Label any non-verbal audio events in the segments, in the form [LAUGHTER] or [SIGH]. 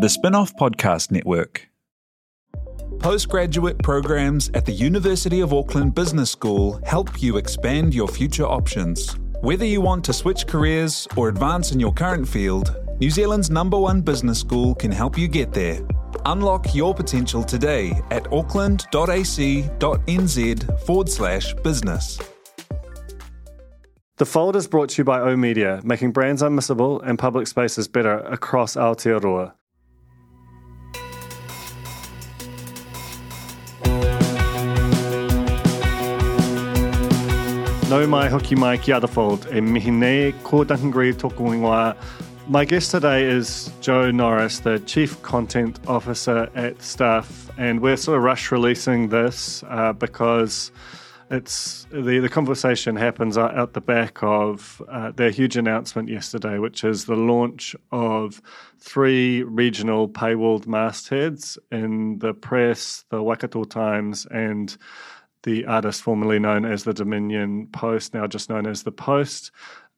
The Spinoff Podcast Network. Postgraduate programs at the University of Auckland Business School help you expand your future options. Whether you want to switch careers or advance in your current field, New Zealand's number one business school can help you get there. Unlock your potential today at auckland.ac.nz forward slash business. The Fold is brought to you by O Media, making brands unmissable and public spaces better across Aotearoa. No mai hoki mai ki other fold e mihi nei ko Duncan. My guest today is Jo Norris, the Chief Content Officer at Stuff, and we're sort of rush releasing this uh, because it's the, the conversation happens out the back of uh, their huge announcement yesterday, which is the launch of three regional paywalled mastheads in the press, the Waikato Times, and the artist formerly known as the Dominion Post, now just known as the Post.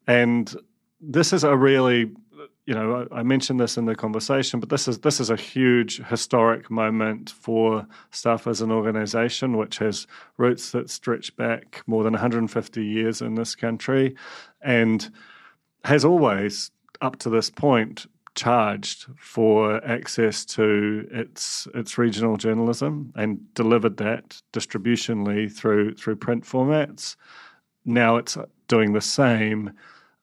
And this is a really you know, I, mentioned this in the conversation, but this is this is a huge historic moment for Stuff as an organisation, which has roots that stretch back more than 150 years in this country, and has always, up to this point, charged for access to its its regional journalism and delivered that distributionally through through print formats. Now it's doing the same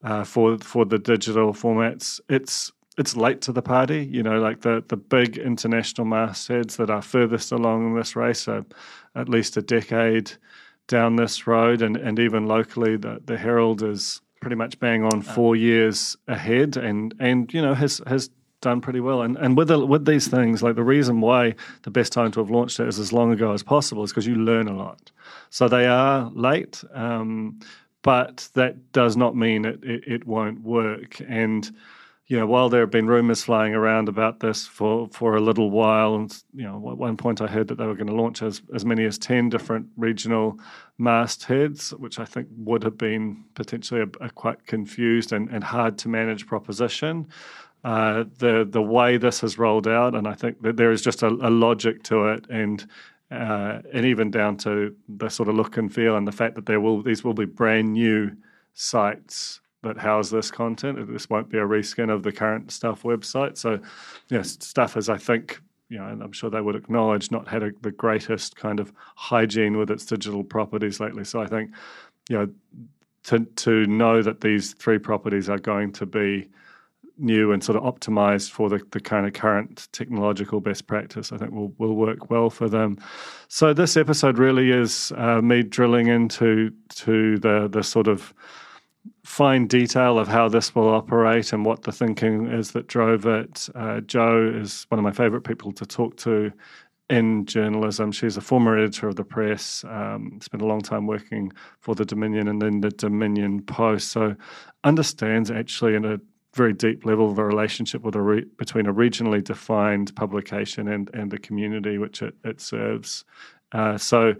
uh, for for the digital formats. It's it's late to the party, you know, like the the big international mastheads that are furthest along in this race are at least a decade down this road, and and even locally, the the Herald is pretty much bang on uh. four years ahead, and and you know has has done pretty well. And and with the, with these things, like the reason why the best time to have launched it is as long ago as possible is because you learn a lot. So they are late, um, but that does not mean it, it, it won't work. And you know, while there have been rumors flying around about this for, for a little while, and you know, at one point I heard that they were going to launch as, as many as 10 different regional mastheads, which I think would have been potentially a, a quite confused and, and hard to manage proposition. Uh, the the way this has rolled out, and I think that there is just a, a logic to it, and uh, and even down to the sort of look and feel, and the fact that there will these will be brand new sites that house this content. This won't be a reskin of the current Stuff website. So, know, Stuff has, I think, you know, and I'm sure they would acknowledge, not had a, the greatest kind of hygiene with its digital properties lately. So I think, you know, to to know that these three properties are going to be new and sort of optimized for the, the kind of current technological best practice, I think will will work well for them. So this episode really is uh, me drilling into to the the sort of fine detail of how this will operate and what the thinking is that drove it. Uh, Jo is one of my favorite people to talk to in journalism. She's a former editor of the press, um, spent a long time working for the Dominion and then the Dominion Post. So understands actually in a very deep level the relationship with a re- between a regionally defined publication and, and the community which it, it serves. Uh, so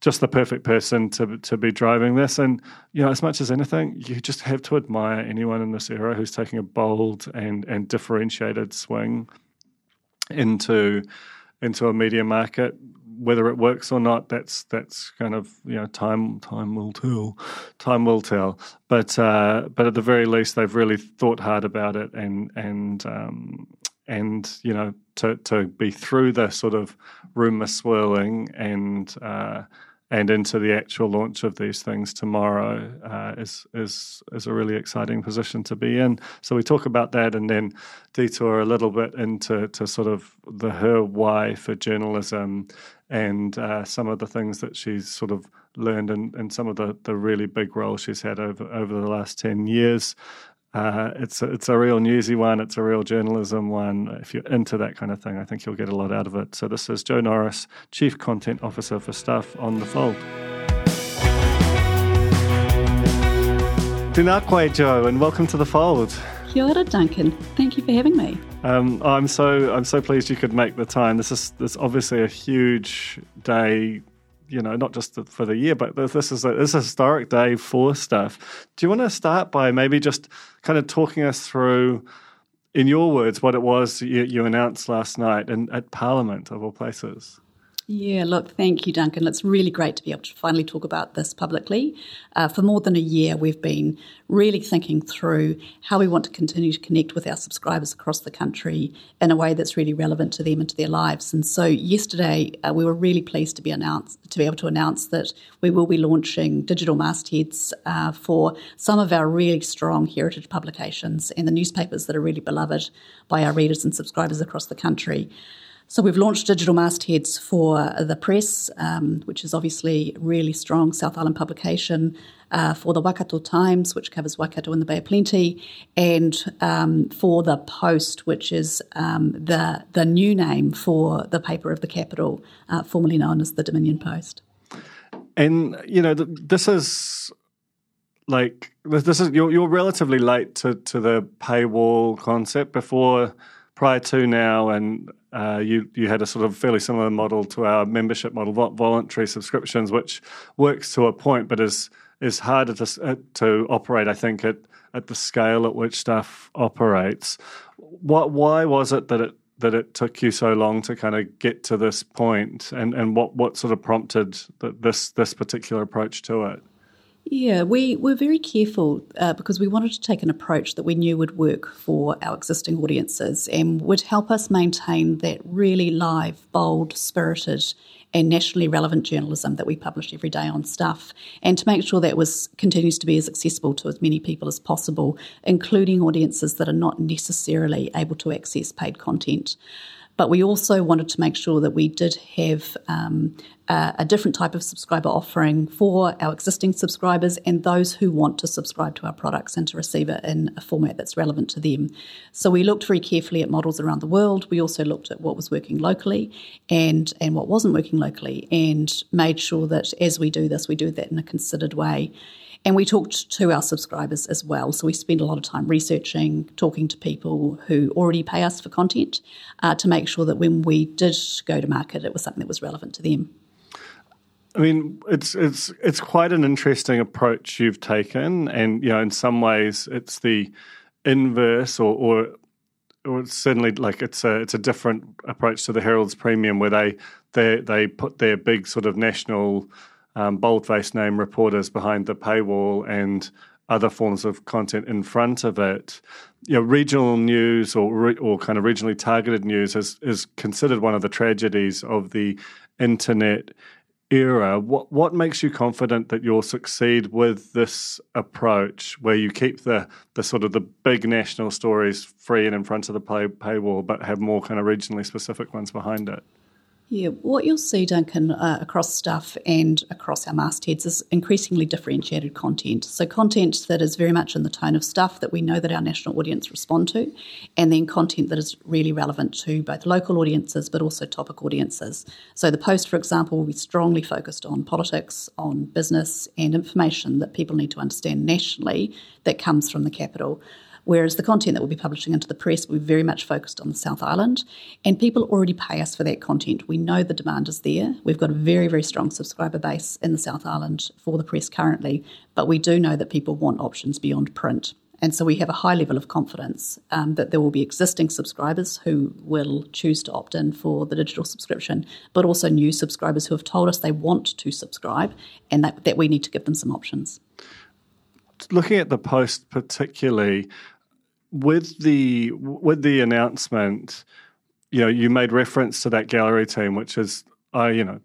just the perfect person to to be driving this. And you know, as much as anything, you just have to admire anyone in this era who's taking a bold and and differentiated swing into into a media market. Whether it works or not, that's that's kind of you know time time will tell, time will tell. But uh, but at the very least, they've really thought hard about it and and um, and you know to to be through the sort of rumor swirling and uh, and into the actual launch of these things tomorrow uh, is is is a really exciting position to be in. So we talk about that, and then detour a little bit into to sort of the her why for journalism, and uh, some of the things that she's sort of learned, and, and some of the the really big roles she's had over over the last ten years. Uh, it's a, it's a real newsy one. It's a real journalism one. If you're into that kind of thing, I think you'll get a lot out of it. So this is Jo Norris, Chief Content Officer for Stuff on the Fold. Tēnā koe, Jo, and welcome to the Fold. Kia ora, Duncan. Thank you for having me. Um, I'm so I'm so pleased you could make the time. This is this is obviously a huge day you know, not just for the year, but this is a, this is a historic day for stuff. Do you want to start by maybe just kind of talking us through in your words, what it was you, you announced last night and at Parliament, of all places. Yeah, look, thank you, Duncan. It's really great to be able to finally talk about this publicly. Uh, for more than a year, we've been really thinking through how we want to continue to connect with our subscribers across the country in a way that's really relevant to them and to their lives. And so, yesterday, uh, we were really pleased to be announced to be able to announce that we will be launching digital mastheads uh, for some of our really strong heritage publications and the newspapers that are really beloved by our readers and subscribers across the country. So we've launched digital mastheads for the press, um, which is obviously really strong South Island publication, uh, for the Waikato Times, which covers Waikato and the Bay of Plenty, and um, for the Post, which is um, the the new name for the paper of the capital, uh, formerly known as the Dominion Post. And you know, this is like this is you're, you're relatively late to to the paywall concept before prior to now, and uh, you you had a sort of fairly similar model to our membership model, voluntary subscriptions, which works to a point, but is is harder to uh, to operate. I think at at the scale at which stuff operates. What why was it that it that it took you so long to kind of get to this point, and and what what sort of prompted the, this this particular approach to it? Yeah, we were very careful uh, because we wanted to take an approach that we knew would work for our existing audiences and would help us maintain that really live, bold, spirited, and nationally relevant journalism that we publish every day on Stuff, and to make sure that was continues to be as accessible to as many people as possible, including audiences that are not necessarily able to access paid content. But we also wanted to make sure that we did have um, a, a different type of subscriber offering for our existing subscribers and those who want to subscribe to our products and to receive it in a format that's relevant to them. So we looked very carefully at models around the world. We also looked at what was working locally and, and what wasn't working locally and made sure that as we do this, we do that in a considered way. And we talked to our subscribers as well. So we spend a lot of time researching, talking to people who already pay us for content uh, to make sure that when we did go to market, it was something that was relevant to them. I mean, it's it's it's quite an interesting approach you've taken, and you know, in some ways, it's the inverse, or or, or it's certainly like it's a it's a different approach to the Herald's Premium, where they they they put their big sort of national um, boldface name reporters behind the paywall and other forms of content in front of it. You know, regional news or re- or kind of regionally targeted news is is considered one of the tragedies of the internet era. What what makes you confident that you'll succeed with this approach, where you keep the the sort of the big national stories free and in front of the pay, paywall, but have more kind of regionally specific ones behind it? Yeah, what you'll see, Duncan, uh, across stuff and across our mastheads is increasingly differentiated content. So, content that is very much in the tone of stuff that we know that our national audience respond to, and then content that is really relevant to both local audiences but also topic audiences. So, the post, for example, will be strongly focused on politics, on business, and information that people need to understand nationally that comes from the capital. Whereas the content that we'll be publishing into the press be very much focused on the South Island, and people already pay us for that content. We know the demand is there. We've got a very, very strong subscriber base in the South Island for the press currently, but we do know that people want options beyond print. And so we have a high level of confidence um, that there will be existing subscribers who will choose to opt in for the digital subscription, but also new subscribers who have told us they want to subscribe and that, that we need to give them some options looking at the post particularly with the with the announcement, you know, you made reference to that gallery team, which is, I, uh, you know,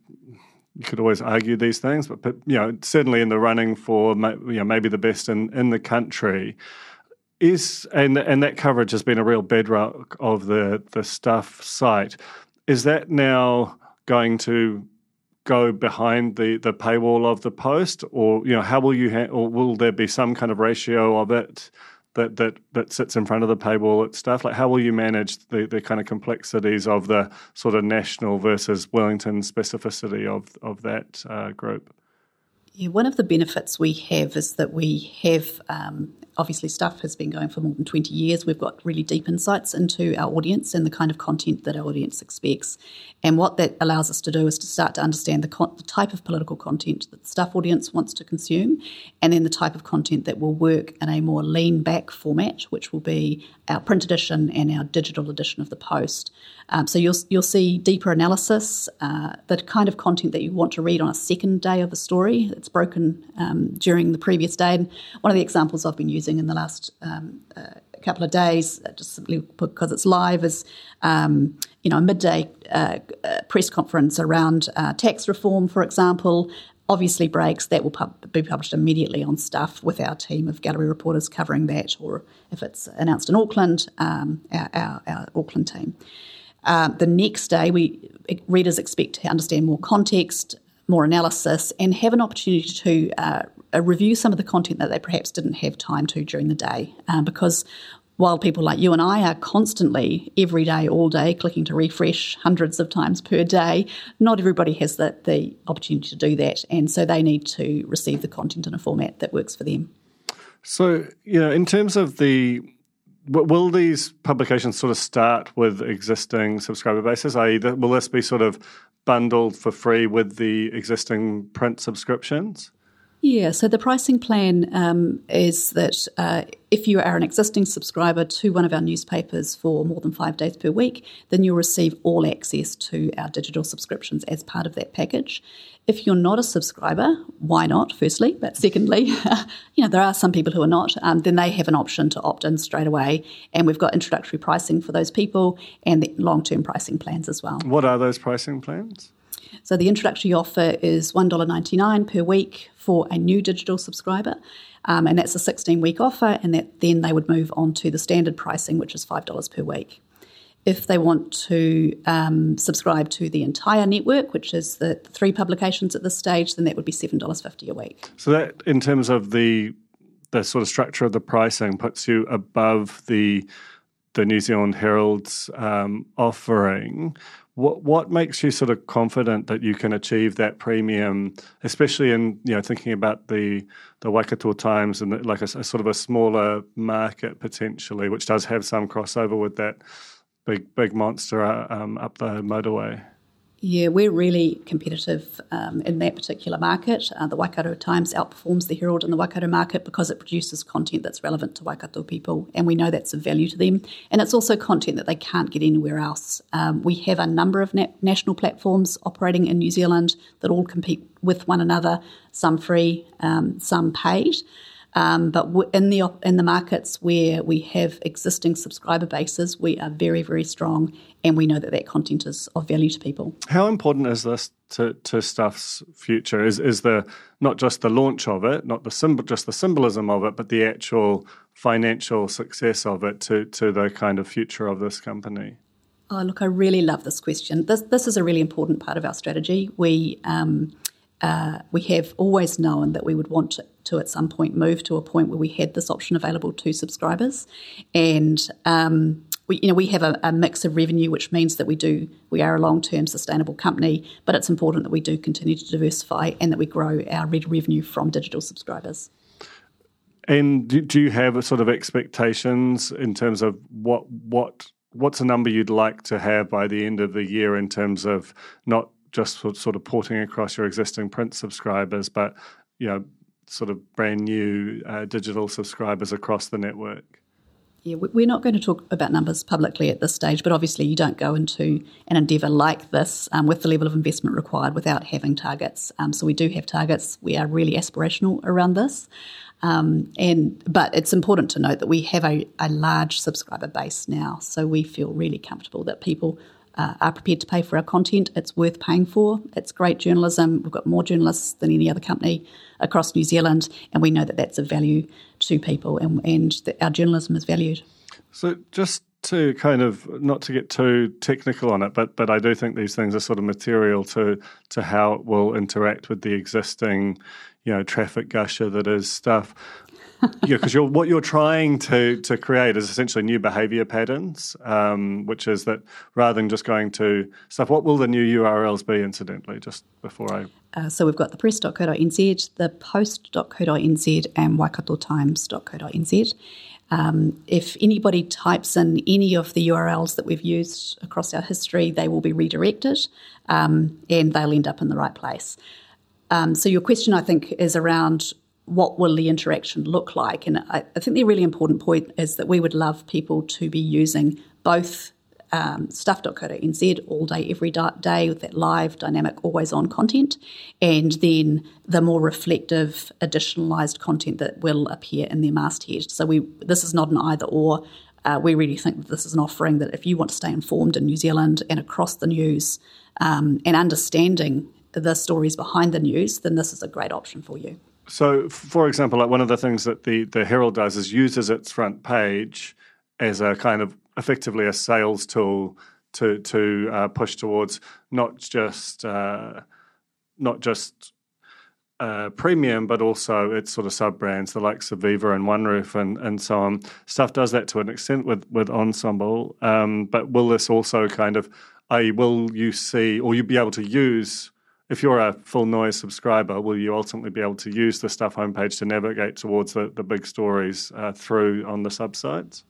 you could always argue these things, but, but you know, certainly in the running for you know maybe the best in in the country is and and that coverage has been a real bedrock of the the stuff site. Is that now going to go behind the, the paywall of the post, or you know, how will you ha- or will there be some kind of ratio of it that that that sits in front of the paywall at stuff? Like, how will you manage the the kind of complexities of the sort of national versus Wellington specificity of of that uh, group? Yeah, one of the benefits we have is that we have um, obviously stuff has been going for more than 20 years. We've got really deep insights into our audience and the kind of content that our audience expects. And what that allows us to do is to start to understand the, con- the type of political content that the stuff audience wants to consume, and then the type of content that will work in a more lean back format, which will be our print edition and our digital edition of the post. Um, so you'll you'll see deeper analysis, uh, the kind of content that you want to read on a second day of a story. It's broken um, during the previous day. And one of the examples I've been using in the last um, uh, couple of days, uh, just simply because it's live, is um, you know a midday uh, uh, press conference around uh, tax reform, for example obviously breaks, that will pub- be published immediately on Stuff with our team of gallery reporters covering that, or if it's announced in Auckland, um, our, our, our, Auckland team. Um, the next day, we readers expect to understand more context, more analysis, and have an opportunity to uh, review some of the content that they perhaps didn't have time to during the day. Um, because while people like you and I are constantly, every day, all day, clicking to refresh hundreds of times per day, not everybody has the, the opportunity to do that. And so they need to receive the content in a format that works for them. So, you know, in terms of the will these publications sort of start with existing subscriber bases? I.e., will this be sort of bundled for free with the existing print subscriptions? Yeah, so the pricing plan um, is that uh, if you are an existing subscriber to one of our newspapers for more than five days per week, then you'll receive all access to our digital subscriptions as part of that package. If you're not a subscriber, why not, firstly? But secondly, [LAUGHS] you know, there are some people who are not, um, then they have an option to opt in straight away. And we've got introductory pricing for those people and long term pricing plans as well. What are those pricing plans? So the introductory offer is $1.99 per week for a new digital subscriber. Um, and that's a 16 week offer, and that then they would move on to the standard pricing, which is $5 per week. If they want to um, subscribe to the entire network, which is the three publications at this stage, then that would be $7.50 a week. So, that in terms of the the sort of structure of the pricing puts you above the the New Zealand Herald's um, offering. What what makes you sort of confident that you can achieve that premium, especially in you know thinking about the the Waikato Times and the, like a, a, sort of a smaller market potentially, which does have some crossover with that big big monster uh, um, up the motorway. Yeah, we're really competitive um, in that particular market. Uh, the Waikato Times outperforms the Herald in the Waikato market because it produces content that's relevant to Waikato people, and we know that's of value to them. And it's also content that they can't get anywhere else. Um, we have a number of na- national platforms operating in New Zealand that all compete with one another, some free, um, some paid. Um, but in the in the markets where we have existing subscriber bases, we are very very strong, and we know that that content is of value to people. How important is this to, to Stuff's future? Is is the not just the launch of it, not the symbol, just the symbolism of it, but the actual financial success of it to to the kind of future of this company? Oh, look, I really love this question. This this is a really important part of our strategy. We um, uh, we have always known that we would want to, to, at some point move to a point where we had this option available to subscribers, and um, we, you know, we have a, a, mix of revenue, which means that we do we are a long term sustainable company, but it's important that we do continue to diversify and that we grow our revenue from digital subscribers. And do, do you have sort of expectations in terms of what what what's a number you'd like to have by the end of the year in terms of not just sort of porting across your existing print subscribers, but you know, sort of brand new uh, digital subscribers across the network? Yeah, we're not going to talk about numbers publicly at this stage, but obviously you don't go into an endeavour like this um, with the level of investment required without having targets. Um, so we do have targets. We are really aspirational around this. Um, and but it's important to note that we have a, a large subscriber base now, so we feel really comfortable that people uh, are prepared to pay for our content. It's worth paying for. It's great journalism. We've got more journalists than any other company across New Zealand, and we know that that's of value to people, and, and that our journalism is valued. So, just to kind of not to get too technical on it, but but I do think these things are sort of material to to how it will interact with the existing, you know, traffic gusher that is stuff. Yeah, because what you're trying to to create is essentially new behavior patterns, um, which is that rather than just going to stuff, what will the new URLs be, incidentally, just before I. Uh, so we've got the press.co.nz, the post.co.nz, and waikatotimes.co.nz. Um, if anybody types in any of the URLs that we've used across our history, they will be redirected um, and they'll end up in the right place. Um, so your question, I think, is around what will the interaction look like? And I, I, think the really important point is that we would love people to be using both um, stuff.co.nz all day, every day with that live, dynamic, always on content, and then the more reflective, editionalized content that will appear in their masthead. So we this is not an either or. Uh, we really think that this is an offering that if you want to stay informed in New Zealand and across the news um, and understanding the stories behind the news, then this is a great option for you. So, for example, like one of the things that the, the Herald does is uses its front page as a kind of effectively a sales tool to to uh, push towards not just uh, not just uh, premium, but also its sort of sub brands, the likes of Viva and OneRoof and and so on. Stuff does that to an extent with with Ensemble, um, but will this also kind of, i.e., will you see or you be able to use if you're a full noise subscriber, will you ultimately be able to use the Stuff homepage to navigate towards the, the big stories uh, through on the subsites?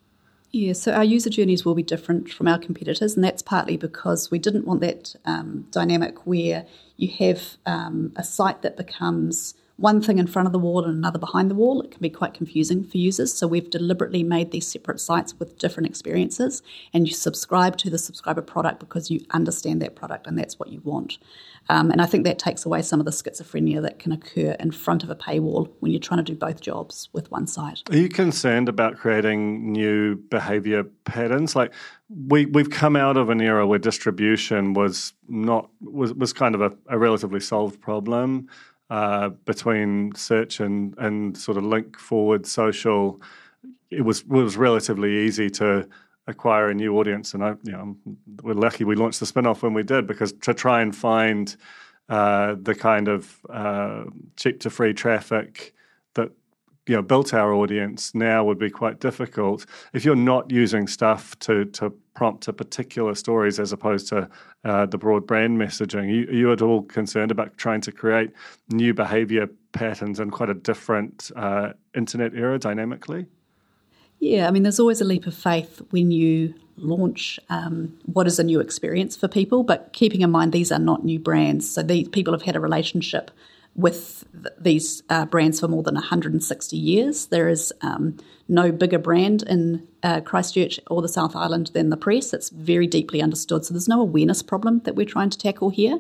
Yeah, so our user journeys will be different from our competitors, and that's partly because we didn't want that um, dynamic where you have um, a site that becomes one thing in front of the wall and another behind the wall. It can be quite confusing for users. So we've deliberately made these separate sites with different experiences, and you subscribe to the subscriber product because you understand that product and that's what you want. Um, and I think that takes away some of the schizophrenia that can occur in front of a paywall when you're trying to do both jobs with one site. Are you concerned about creating new behavior patterns? Like we we've come out of an era where distribution was not was was kind of a, a relatively solved problem uh, between search and and sort of link forward social. It was it was relatively easy to acquire a new audience. And I, you know, we're lucky we launched the spinoff when we did because to try and find uh, the kind of uh, cheap to free traffic you know built our audience now would be quite difficult if you're not using stuff to to prompt to particular stories as opposed to uh, the broad brand messaging. You, you at all concerned about trying to create new behavior patterns in quite a different uh, internet era dynamically? Yeah, I mean, there's always a leap of faith when you launch um, what is a new experience for people, but keeping in mind these are not new brands. So these people have had a relationship with th- these uh, brands for more than 160 years. There is um, no bigger brand in uh, Christchurch or the South Island than the press. It's very deeply understood. So there's no awareness problem that we're trying to tackle here.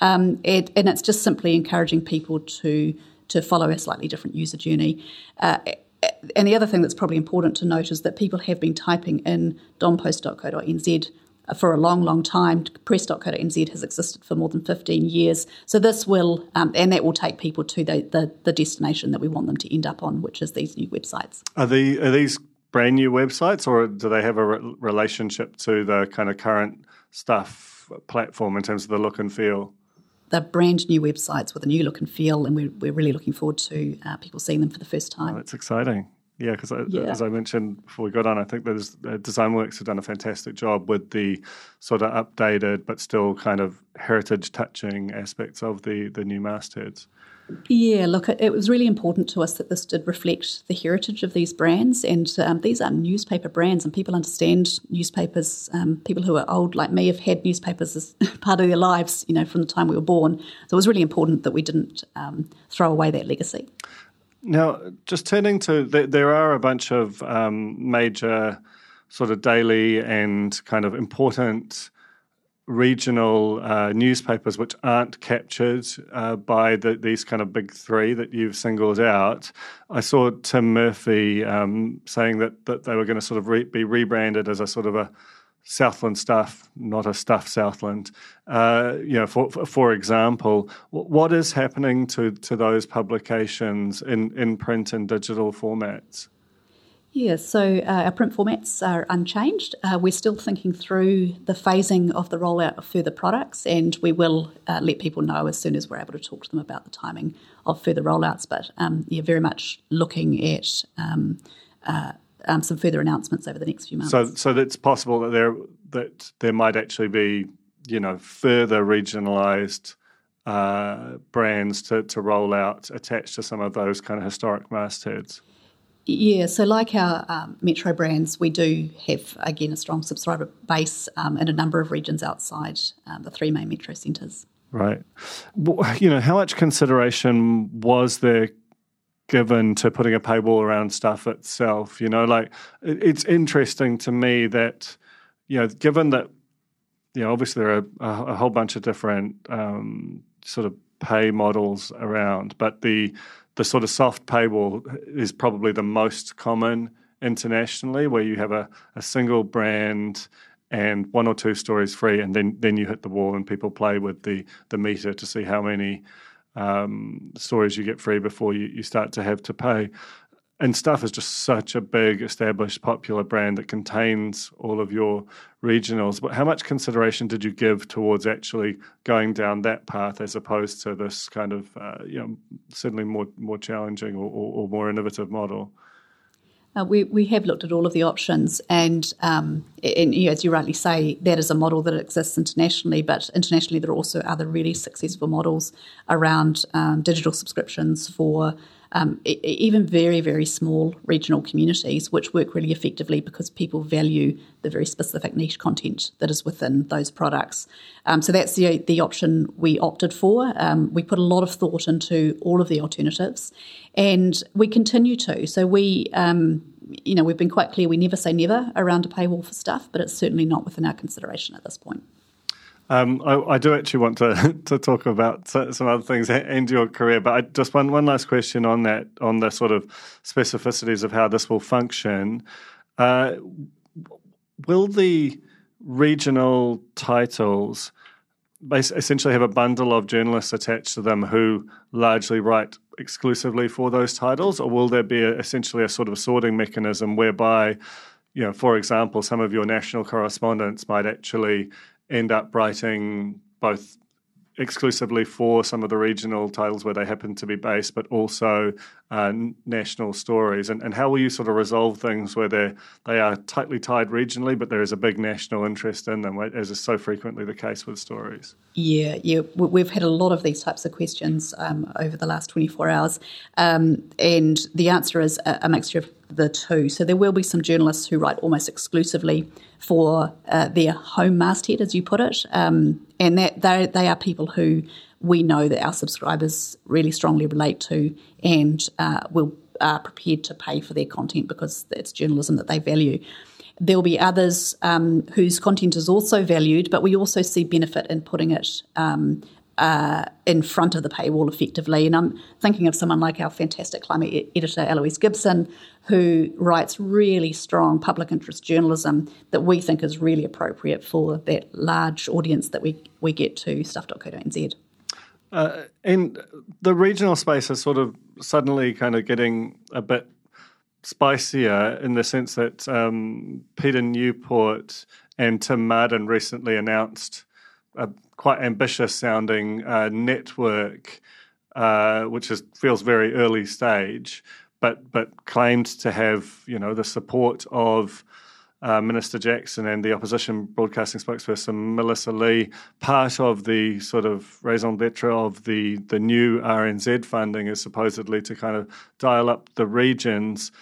Um, and, and, it's just simply encouraging people to to follow a slightly different user journey. Uh, and the other thing that's probably important to note is that people have been typing in dompost.co.nz for a long, long time. Press.co.nz has existed for more than 15 years. So this will, um, and that will take people to the, the, the, destination that we want them to end up on, which is these new websites. Are, the, are these brand new websites or do they have a re- relationship to the kind of current stuff platform in terms of the look and feel? they're brand new websites with a new look and feel, and we're, we're really looking forward to uh, people seeing them for the first time. Oh, that's exciting. Yeah, because yeah. as I mentioned before we got on, I think there's uh, DesignWorks have done a fantastic job with the sort of updated but still kind of heritage touching aspects of the the new mastheads. Yeah, look, it was really important to us that this did reflect the heritage of these brands, and um, these are newspaper brands, and people understand newspapers. Um, people who are old like me have had newspapers as [LAUGHS] part of their lives, you know, from the time we were born. So it was really important that we didn't um, throw away that legacy. Now, just turning to, there are a bunch of um, major sort of daily and kind of important regional uh, newspapers which aren't captured uh, by the, these kind of big three that you've singled out. I saw Tim Murphy um, saying that, that they were going to sort of re- be rebranded as a sort of a Southland stuff, not a stuff Southland. Uh, you know, for, for example, what is happening to, to those publications in, in print and digital formats? Yeah, so uh, our print formats are unchanged. Uh, we're still thinking through the phasing of the rollout of further products, and we will uh, let people know as soon as we're able to talk to them about the timing of further rollouts. But um, yeah, very much looking at um, uh, um, some further announcements over the next few months. So, so it's possible that there that there might actually be, you know, further regionalised uh, brands to, to roll out attached to some of those kind of historic mastheads. Yeah, so like our um, metro brands, we do have again a strong subscriber base um, in a number of regions outside um, the three main metro centres. Right. You know, how much consideration was there given to putting a paywall around stuff itself? You know, like it's interesting to me that, you know, given that, you know, obviously there are a, a whole bunch of different um, sort of pay models around, but the the sort of soft paywall is probably the most common internationally, where you have a, a single brand and one or two stories free, and then then you hit the wall and people play with the the meter to see how many um, stories you get free before you, you start to have to pay and Stuff is just such a big, established, popular brand that contains all of your regionals. But how much consideration did you give towards actually going down that path as opposed to this kind of, uh, you know, certainly more more challenging or, or, or more innovative model? Uh, we, we have looked at all of the options, and, um, and you know, as you rightly say, that is a model that exists internationally. But internationally, there are also other really successful models around um, digital subscriptions for um, even very, very small regional communities, which work really effectively because people value the very specific niche content that is within those products. Um, so that's the, the option we opted for. Um, we put a lot of thought into all of the alternatives, and we continue to. So we, um, you know, we've been quite clear we never say never around a paywall for stuff, but it's certainly not within our consideration at this point. Um, I, I, do actually want to [LAUGHS] to talk about some other things and your career, but I, just one one last question on that on the sort of specificities of how this will function. Uh, will the regional titles essentially have a bundle of journalists attached to them who largely write exclusively for those titles, or will there be a, essentially a sort of a sorting mechanism whereby, you know, for example, some of your national correspondents might actually end up writing both exclusively for some of the regional titles where they happen to be based, but also uh, national stories. And, and how will you sort of resolve things where they they are tightly tied regionally, but there is a big national interest in them, as is so frequently the case with stories? Yeah, yeah, we've had a lot of these types of questions um, over the last 24 hours, um, and the answer is a, a mixture of the two. So there will be some journalists who write almost exclusively for uh, their home masthead, as you put it, um, and that they, they are people who we know that our subscribers really strongly relate to and uh, will are prepared to pay for their content because it's journalism that they value. There will be others um, whose content is also valued, but we also see benefit in putting it um, uh, in front of the paywall effectively. And I'm thinking of someone like our fantastic climate editor, Eloise Gibson, who writes really strong public interest journalism that we think is really appropriate for that large audience that we, we get to stuff.co.nz. Uh, and the regional space is sort of suddenly kind of getting a bit spicier in the sense that um, Peter Newport and Tim Marden recently announced a quite ambitious sounding uh, network, uh, which is, feels very early stage, but but claimed to have you know the support of uh, Minister Jackson and the opposition broadcasting spokesperson Melissa Lee, part of the sort of raison d'etre of the, the new RNZ funding is supposedly to kind of dial up the regions.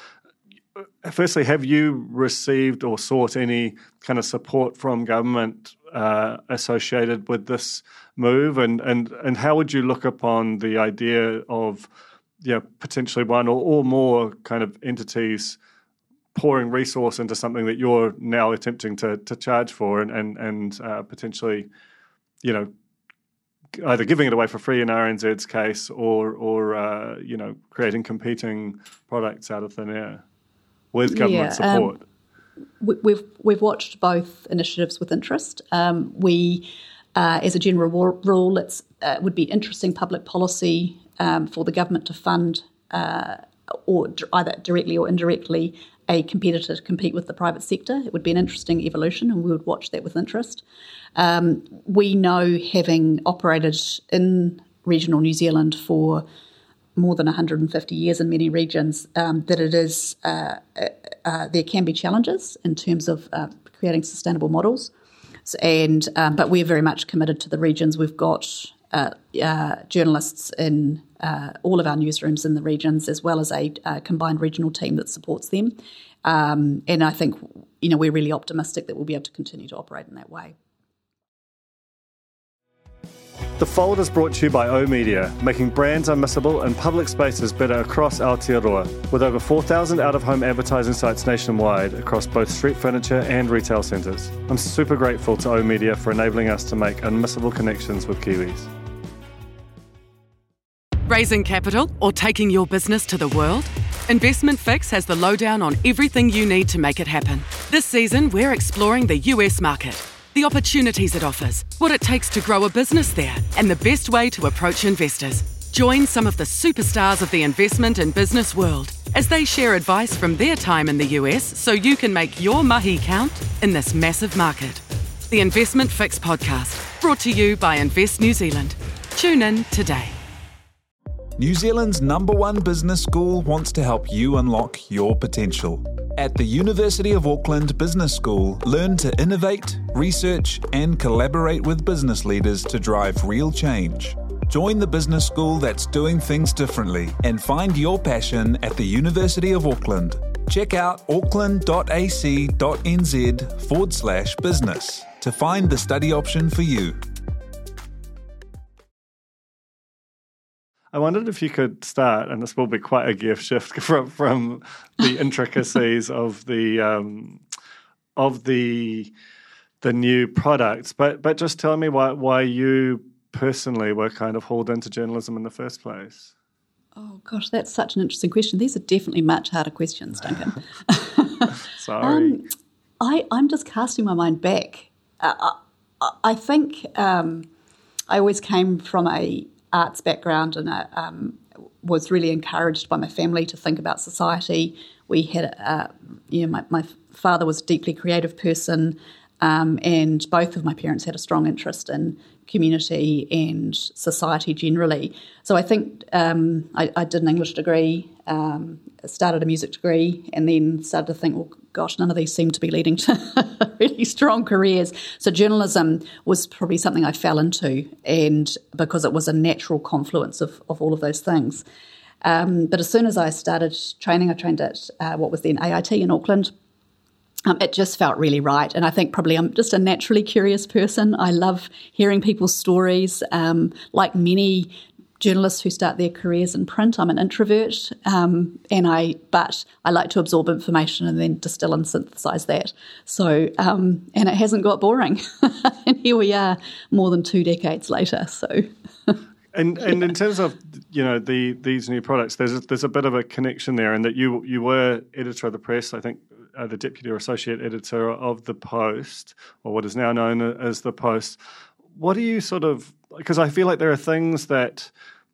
Firstly, have you received or sought any kind of support from government uh, associated with this move, and, and and how would you look upon the idea of yeah potentially one or, or more kind of entities pouring resource into something that you're now attempting to to charge for and and and uh, potentially you know either giving it away for free in RNZ's case or or uh, you know creating competing products out of thin air with government yeah, um, support. Um, we've we've watched both initiatives with interest. Um, we, uh, as a general rule, it uh, would be interesting public policy um, for the government to fund. Uh, or either directly or indirectly a competitor to compete with the private sector. It would be an interesting evolution, and we would watch that with interest. Um, we know, having operated in regional New Zealand for more than 150 years in many regions, um, that it is uh, uh, uh, there can be challenges in terms of uh, creating sustainable models. So, and um, but we're very much committed to the regions. We've got uh, uh, journalists in all of our newsrooms in the regions, as well as a combined regional team that supports them. Um, and I think you know we're really optimistic that we'll be able to continue to operate in that way. The Fold is brought to you by O Media, making brands unmissable and public spaces better across Aotearoa, with over 4,000 out of home advertising sites nationwide across both street furniture and retail centres. I'm super grateful to O Media for enabling us to make unmissable connections with Kiwis. Raising capital or taking your business to the world? Investment Fix has the lowdown on everything you need to make it happen. This season, we're exploring the US market the opportunities it offers, what it takes to grow a business there, and the best way to approach investors. Join some of the superstars of the investment and business world as they share advice from their time in the US so you can make your mahi count in this massive market. The Investment Fix podcast, brought to you by Invest New Zealand. Tune in today. New Zealand's number one business school wants to help you unlock your potential. At the University of Auckland Business School, learn to innovate, research, and collaborate with business leaders to drive real change. Join the business school that's doing things differently and find your passion at the University of Auckland. Check out auckland.ac.nz forward slash business to find the study option for you. I wondered if you could start, and this will be quite a gear shift [LAUGHS] from from the intricacies of the um, of the the new products, but but just tell me why why you personally were kind of hauled into journalism in the first place. Oh gosh, that's such an interesting question. These are definitely much harder questions, Duncan. [LAUGHS] Sorry, um, I I'm just casting my mind back. Uh, I, I, think um, I always came from a arts background and uh, um, was really encouraged by my family to think about society. We had, uh, you know, my, my, father was a deeply creative person, um, and both of my parents had a strong interest in community and society generally. So I think um, I, I, did an English degree, um, started a music degree, and then started to think, well, gosh, none of these seem to be leading to [LAUGHS] really strong careers. So journalism was probably something I fell into, and because it was a natural confluence of, of all of those things. Um, but as soon as I started training, I trained at uh, what was then AIT in Auckland. Um, it just felt really right. And I think probably I'm just a naturally curious person. I love hearing people's stories. Um, like many journalists who start their careers in print. I'm an introvert, um, and I but I like to absorb information and then distill and synthesize that. So, um, and it hasn't got boring, [LAUGHS] and here we are, more than two decades later. So. [LAUGHS] And and in terms of you know the these new products, there's a, there's a bit of a connection there, in that you you were editor of the press, I think, uh, the deputy or associate editor of the Post, or what is now known as the Post. What do you sort of because I feel like there are things that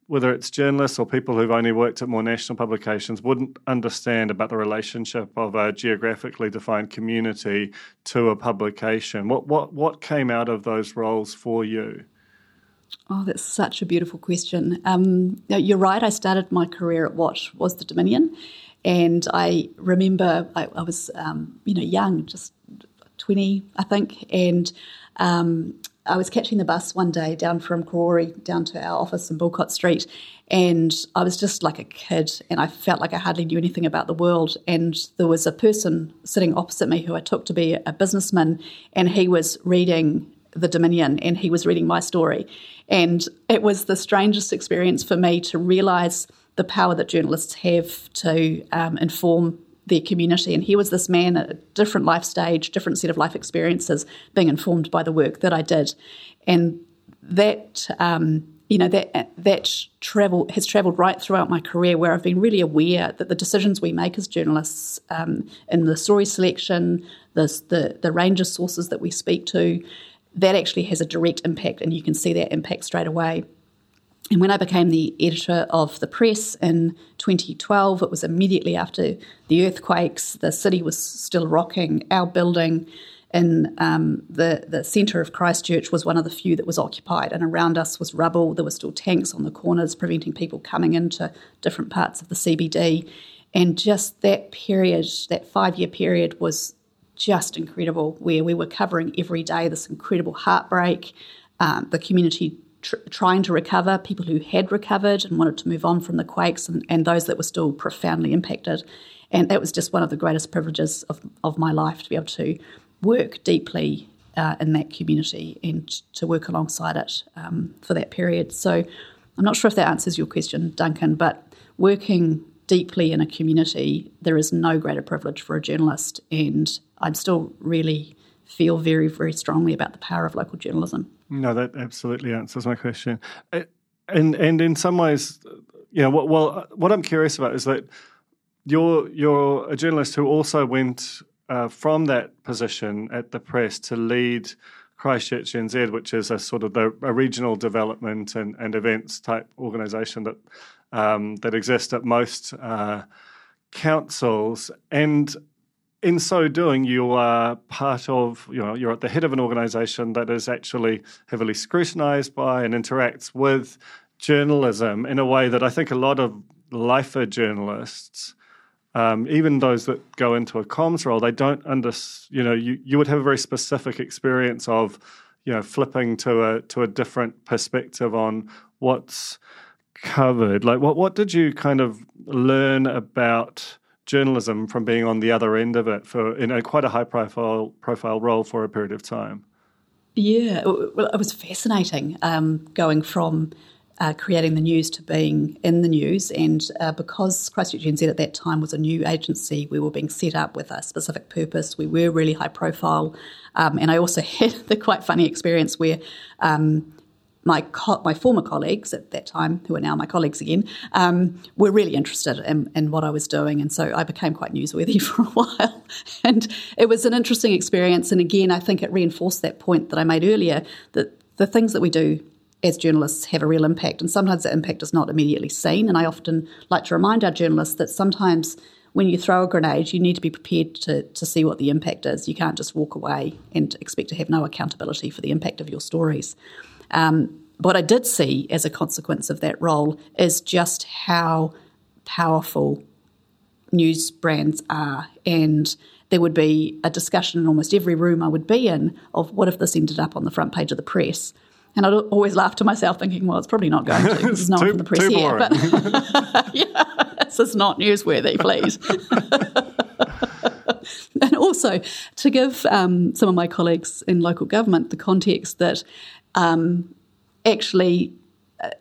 whether it's journalists or people who've only worked at more national publications wouldn't understand about the relationship of a geographically defined community to a publication. What what what came out of those roles for you? Oh, that's such a beautiful question. Um, you're right. I started my career at what was the Dominion, and I remember I, I was, um, you know, young, just 20, I think, and um, I was catching the bus one day down from Karori down to our office in Boulcott Street, and I was just like a kid, and I felt like I hardly knew anything about the world. And there was a person sitting opposite me who I took to be a businessman, and he was reading the Dominion, and he was reading my story, and it was the strangest experience for me to realise the power that journalists have to um, inform their community. And here was this man at a different life stage, different set of life experiences, being informed by the work that I did. And that, um, you know, that that travel has travelled right throughout my career, where I've been really aware that the decisions we make as journalists um, in the story selection, the, the the range of sources that we speak to, that actually has a direct impact, and you can see that impact straight away. And when I became the editor of the press in 2012, it was immediately after the earthquakes. The city was still rocking. Our building in um, the, the centre of Christchurch was one of the few that was occupied, and around us was rubble. There were still tanks on the corners preventing people coming into different parts of the CBD. And just that period, that five year period, was just incredible, where we were covering every day this incredible heartbreak, um, the community tr- trying to recover, people who had recovered and wanted to move on from the quakes, and, and those that were still profoundly impacted. And that was just one of the greatest privileges of, of my life to be able to work deeply uh, in that community and to work alongside it um, for that period. So I'm not sure if that answers your question, Duncan, but working deeply in a community, there is no greater privilege for a journalist. And I'm still really feel very, very strongly about the power of local journalism. No, that absolutely answers my question. And and in some ways, you know, what, well, what I'm curious about is that you're you're a journalist who also went uh, from that position at the press to lead Christchurch NZ, which is a sort of the a regional development and, and events type organisation that um, that exist at most uh, councils, and in so doing, you are part of, you know, you're at the head of an organization that is actually heavily scrutinized by and interacts with journalism in a way that I think a lot of lifer journalists, um, even those that go into a comms role, they don't under, you know, you, you would have a very specific experience of, you know, flipping to a to a different perspective on what's covered. Like, what what did you kind of learn about? Journalism from being on the other end of it for in a quite a high profile profile role for a period of time. Yeah, well, it was fascinating um, going from uh, creating the news to being in the news. And uh, because Christchurch NZ at that time was a new agency, we were being set up with a specific purpose. We were really high profile. Um, and I also [LAUGHS] had the quite funny experience where um, my co- my former colleagues at that time, who are now my colleagues again, um, were really interested in, in, what I was doing, and so I became quite newsworthy [LAUGHS] for a while. And it was an interesting experience. And again, I think it reinforced that point that I made earlier that the things that we do as journalists have a real impact, and sometimes that impact is not immediately seen. And I often like to remind our journalists that sometimes when you throw a grenade, you need to be prepared to, to see what the impact is. You can't just walk away and expect to have no accountability for the impact of your stories. Um, what I did see as a consequence of that role is just how powerful news brands are. And there would be a discussion in almost every room I would be in of what if this ended up on the front page of the press. And I'd always laugh to myself, thinking, "Well, it's probably not going to. There's no one from the press here." But [LAUGHS] [LAUGHS] yeah, this is not newsworthy, please. [LAUGHS] and also to give um, some of my colleagues in local government the context that um, actually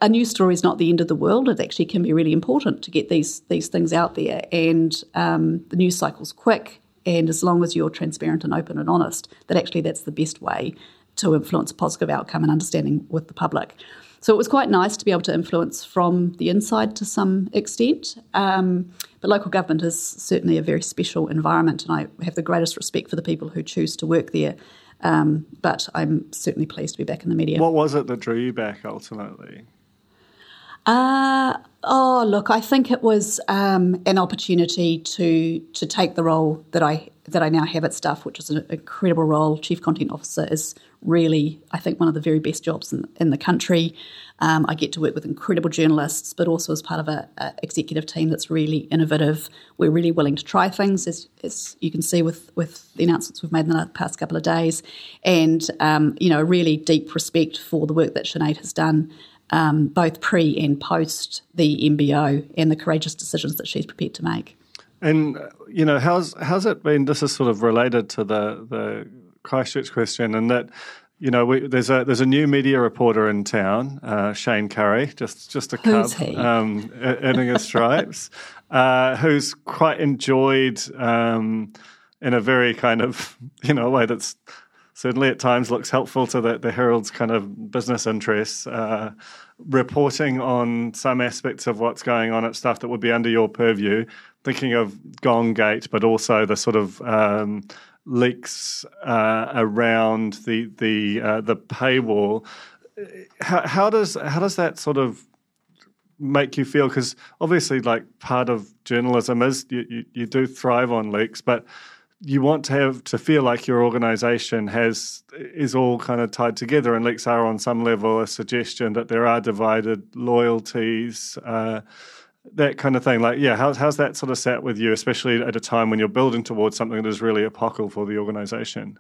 a news story is not the end of the world. It actually can be really important to get these these things out there, and um, the news cycle's quick. And as long as you're transparent and open and honest, that actually that's the best way to influence a positive outcome and understanding with the public. So it was quite nice to be able to influence from the inside to some extent. Um, but local government is certainly a very special environment, and I have the greatest respect for the people who choose to work there um, but I'm certainly pleased to be back in the media. What was it that drew you back ultimately? Uh, oh, look, I think it was um, an opportunity to to take the role that I that I now have at Stuff, which is an incredible role. Chief Content Officer is really, I think, one of the very best jobs in, in the country. Um, I get to work with incredible journalists, but also as part of an executive team that's really innovative. We're really willing to try things, as, as, you can see with, with the announcements we've made in the past couple of days, and um, you know, really deep respect for the work that Sinead has done. Um, both pre and post the MBO, and the courageous decisions that she's prepared to make. And you know, how's how's it been? This is sort of related to the the Christchurch question, and that you know, we, there's a there's a new media reporter in town, uh, Shayne Currie, just just a cub, um, earning his stripes, [LAUGHS] uh, who's quite enjoyed um, in a very kind of you know way that's certainly at times looks helpful to the, the Herald's kind of business interests, uh, reporting on some aspects of what's going on at stuff that would be under your purview, thinking of Gong Gate, but also the sort of um, leaks uh, around the the uh, the paywall. How, how, does how does that sort of make you feel? Because obviously, like part of journalism is you, you, you do thrive on leaks, but you want to have to feel like your organization has is all kind of tied together and leaks are on some level a suggestion that there are divided loyalties uh, that kind of thing like yeah how's, how's that sort of sat with you especially at a time when you're building towards something that is really epochal for the organization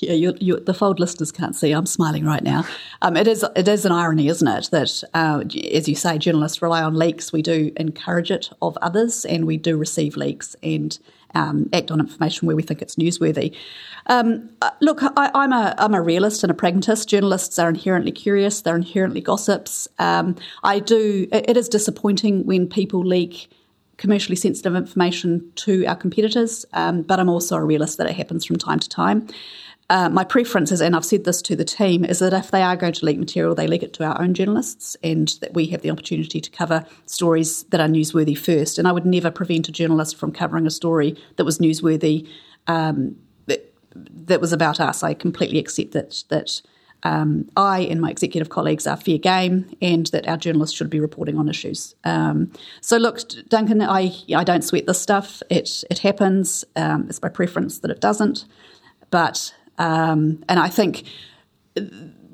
yeah, you're, you're, the fold listeners can't see. I'm smiling right now. Um, it is it is an irony, isn't it, that uh, as you say, journalists rely on leaks. We do encourage it of others, and we do receive leaks. And um, act on information where we think it's newsworthy. Um, uh, look, I, am a I'm a realist and a pragmatist. Journalists are inherently curious; they're inherently gossips. Um, I do. It, is disappointing when people leak commercially sensitive information to our competitors, um, but I'm also a realist that it happens from time to time. Uh, my preference is, and I've said this to the team, is that if they are going to leak material, they leak it to our own journalists and that we have the opportunity to cover stories that are newsworthy first. And I would never prevent a journalist from covering a story that was newsworthy um, that, that, was about us. I completely accept that that um, I and my executive colleagues are fair game and that our journalists should be reporting on issues. Um, so, look, Duncan, I, I don't sweat this stuff. It, it happens. Um, it's my preference that it doesn't. But um, and I think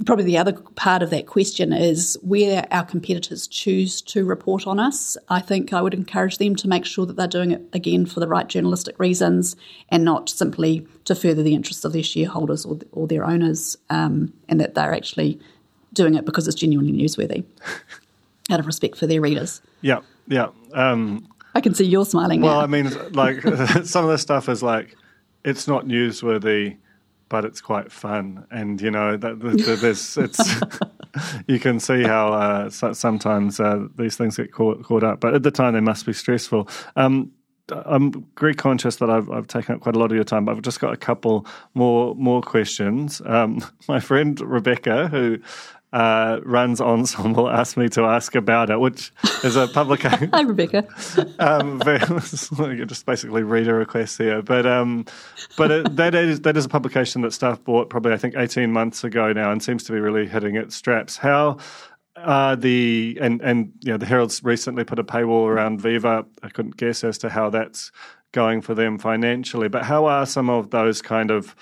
probably the other part of that question is where our competitors choose to report on us. I think I would encourage them to make sure that they're doing it again for the right journalistic reasons and not simply to further the interests of their shareholders or, or their owners, um, and that they're actually doing it because it's genuinely newsworthy [LAUGHS] out of respect for their readers. Yeah, yeah. Um, I can see you're smiling. Well, now. I mean, like [LAUGHS] some of this stuff is like it's not newsworthy but it's quite fun. And you know, that, there's it's [LAUGHS] you can see how uh, sometimes uh, these things get caught, caught up, but at the time they must be stressful. Um, I'm very conscious that I've, I've, taken up quite a lot of your time, but I've just got a couple more more questions. Um, [LAUGHS] my friend Rebecca, who uh, runs Ensemble [LAUGHS] asked me to ask about it, which is a publication. [LAUGHS] Hi, Rebecca. [LAUGHS] um, just basically reader requests here, but um, but it, that is that is a publication that Stuff bought probably I think eighteen months ago now, and seems to be really hitting its straps. How uh, the and and you know the Herald's recently put a paywall around Viva. I couldn't guess as to how that's going for them financially, but how are some of those kind of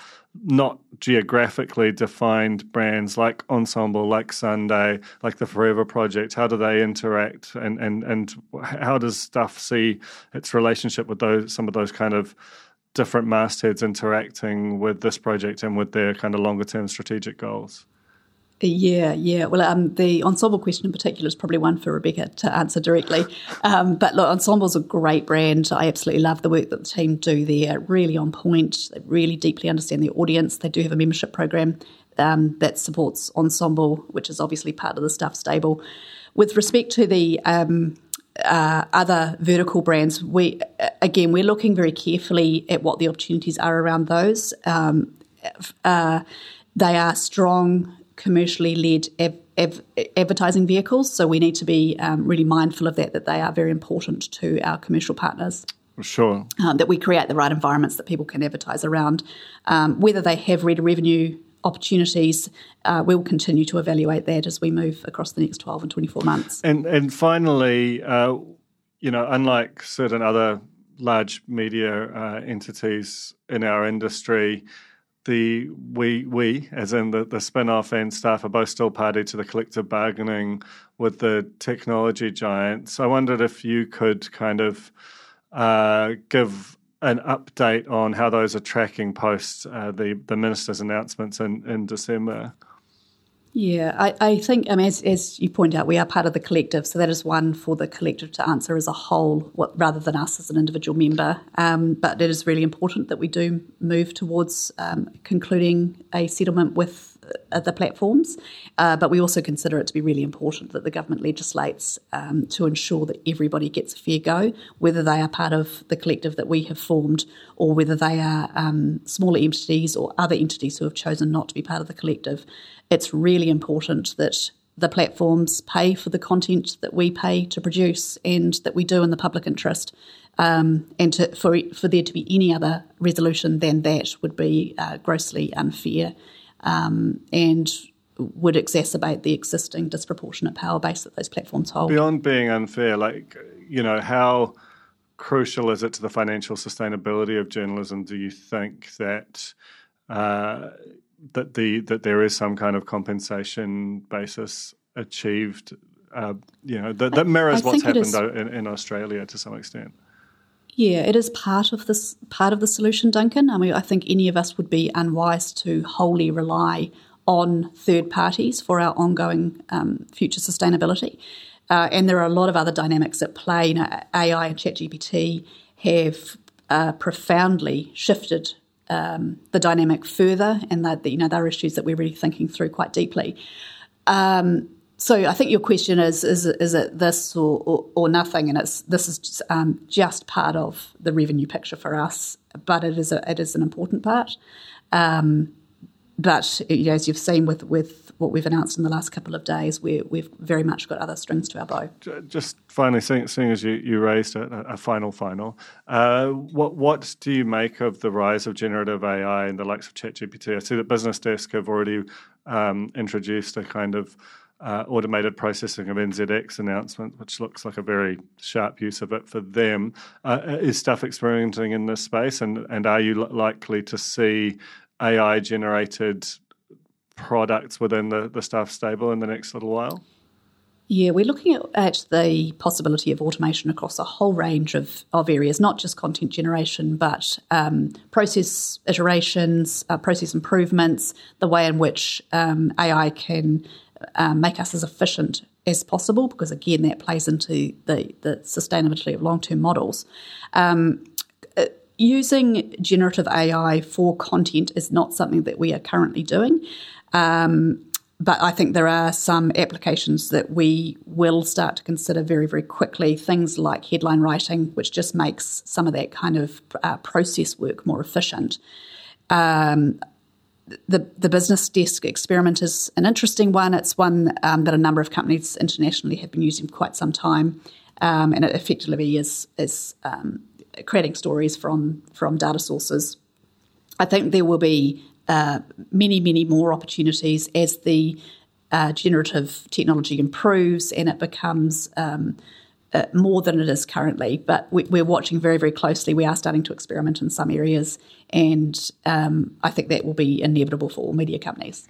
not geographically defined brands like Ensemble, like Sunday, like the Forever Project? How do they interact, and and and how does stuff see its relationship with those some of those kind of different mastheads interacting with this project and with their kind of longer term strategic goals? Yeah, yeah. Well, um, the ensemble question in particular is probably one for Rebecca to answer directly. Um, but look, ensemble's a great brand. I absolutely love the work that the team do there. Really on point. They really deeply understand the audience. They do have a membership program um, that supports ensemble, which is obviously part of the Stuff stable. With respect to the um, uh, other vertical brands, we again we're looking very carefully at what the opportunities are around those. Um, uh, they are strong commercially led av- av- advertising vehicles. So we need to be um, really mindful of that, that they are very important to our commercial partners. Sure. Um, that we create the right environments that people can advertise around. Um, whether they have read revenue opportunities, uh, we'll continue to evaluate that as we move across the next 12 and 24 months. And, and finally, uh, you know, unlike certain other large media uh, entities in our industry, the we we as in the, the Spinoff and Stuff are both still party to the collective bargaining with the technology giants. I wondered if you could kind of uh, give an update on how those are tracking post uh, the the minister's announcements in, in December. Yeah, I, I think, I mean, as, as, you point out, we are part of the collective, so that is one for the collective to answer as a whole what, rather than us as an individual member. Um, but it is really important that we do move towards um, concluding a settlement with uh, the platforms. Uh, but we also consider it to be really important that the government legislates um, to ensure that everybody gets a fair go, whether they are part of the collective that we have formed or whether they are um, smaller entities or other entities who have chosen not to be part of the collective it's really important that the platforms pay for the content that we pay to produce and that we do in the public interest. Um, and to, for for there to be any other resolution than that would be uh, grossly unfair. Um, and would exacerbate the existing disproportionate power base that those platforms hold. Beyond being unfair, like you know how crucial is it to the financial sustainability of journalism? Do you think that uh, that the that there is some kind of compensation basis achieved? Uh, you know that, that mirrors I, I what's happened in, in Australia to some extent. Yeah, it is part of this part of the solution, Duncan. I mean, I think any of us would be unwise to wholly rely on third parties for our ongoing um, future sustainability. Uh, and there are a lot of other dynamics at play. You know, AI and ChatGPT have uh, profoundly shifted um, the dynamic further, and that you know there are issues that we're really thinking through quite deeply. Um, so I think your question is is is it this or, or, or nothing, and it's this is just, um, just, part of the revenue picture for us, but it is a, it is an important part. Um, but you know, as you've seen with with what we've announced in the last couple of days, we, we've very much got other strings to our bow. Just finally, seeing, seeing as you, you raised a, a final final, uh, what what do you make of the rise of generative AI and the likes of ChatGPT? I see that Business Desk have already um, introduced a kind of uh, automated processing of NZX announcement, which looks like a very sharp use of it for them. Uh, is stuff experimenting in this space, and, and are you likely to see AI generated products within the, the Stuff stable in the next little while? Yeah, we're looking at, at, the possibility of automation across a whole range of, of areas, not just content generation, but um, process iterations, uh, process improvements, the way in which um, AI can um, make us as efficient as possible, because again, that plays into the, the sustainability of long term models. Um, uh, using generative AI for content is not something that we are currently doing. Um, but I think there are some applications that we will start to consider very, very quickly. Things like headline writing, which just makes some of that kind of uh, process work more efficient. Um, the, the business desk experiment is an interesting one. It's one um, that a number of companies internationally have been using for quite some time, um, and it effectively is is um, creating stories from from data sources. I think there will be uh, many, many more opportunities as the uh, generative technology improves and it becomes um, uh, more than it is currently. But we, are watching very, very closely. We are starting to experiment in some areas, and um, I think that will be inevitable for all media companies.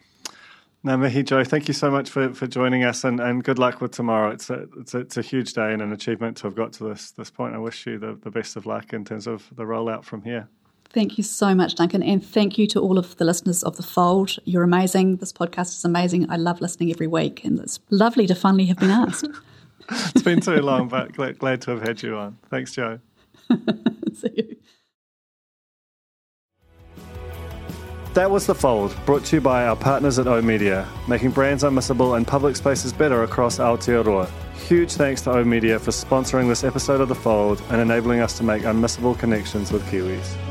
Now, Mihi Jo, thank you so much for, for joining us and, and good luck with tomorrow. It's a, it's a, it's, a, huge day and an achievement to have got to this this point. I wish you the, the best of luck in terms of the rollout from here. Thank you so much, Duncan. And thank you to all of the listeners of The Fold. You're amazing. This podcast is amazing. I love listening every week, and it's lovely to finally have been asked. [LAUGHS] [LAUGHS] it's been too long, but glad, glad to have had you on. Thanks, Jo. [LAUGHS] See you. That was The Fold, brought to you by our partners at O Media, making brands unmissable and public spaces better across Aotearoa. Huge thanks to O Media for sponsoring this episode of The Fold and enabling us to make unmissable connections with Kiwis.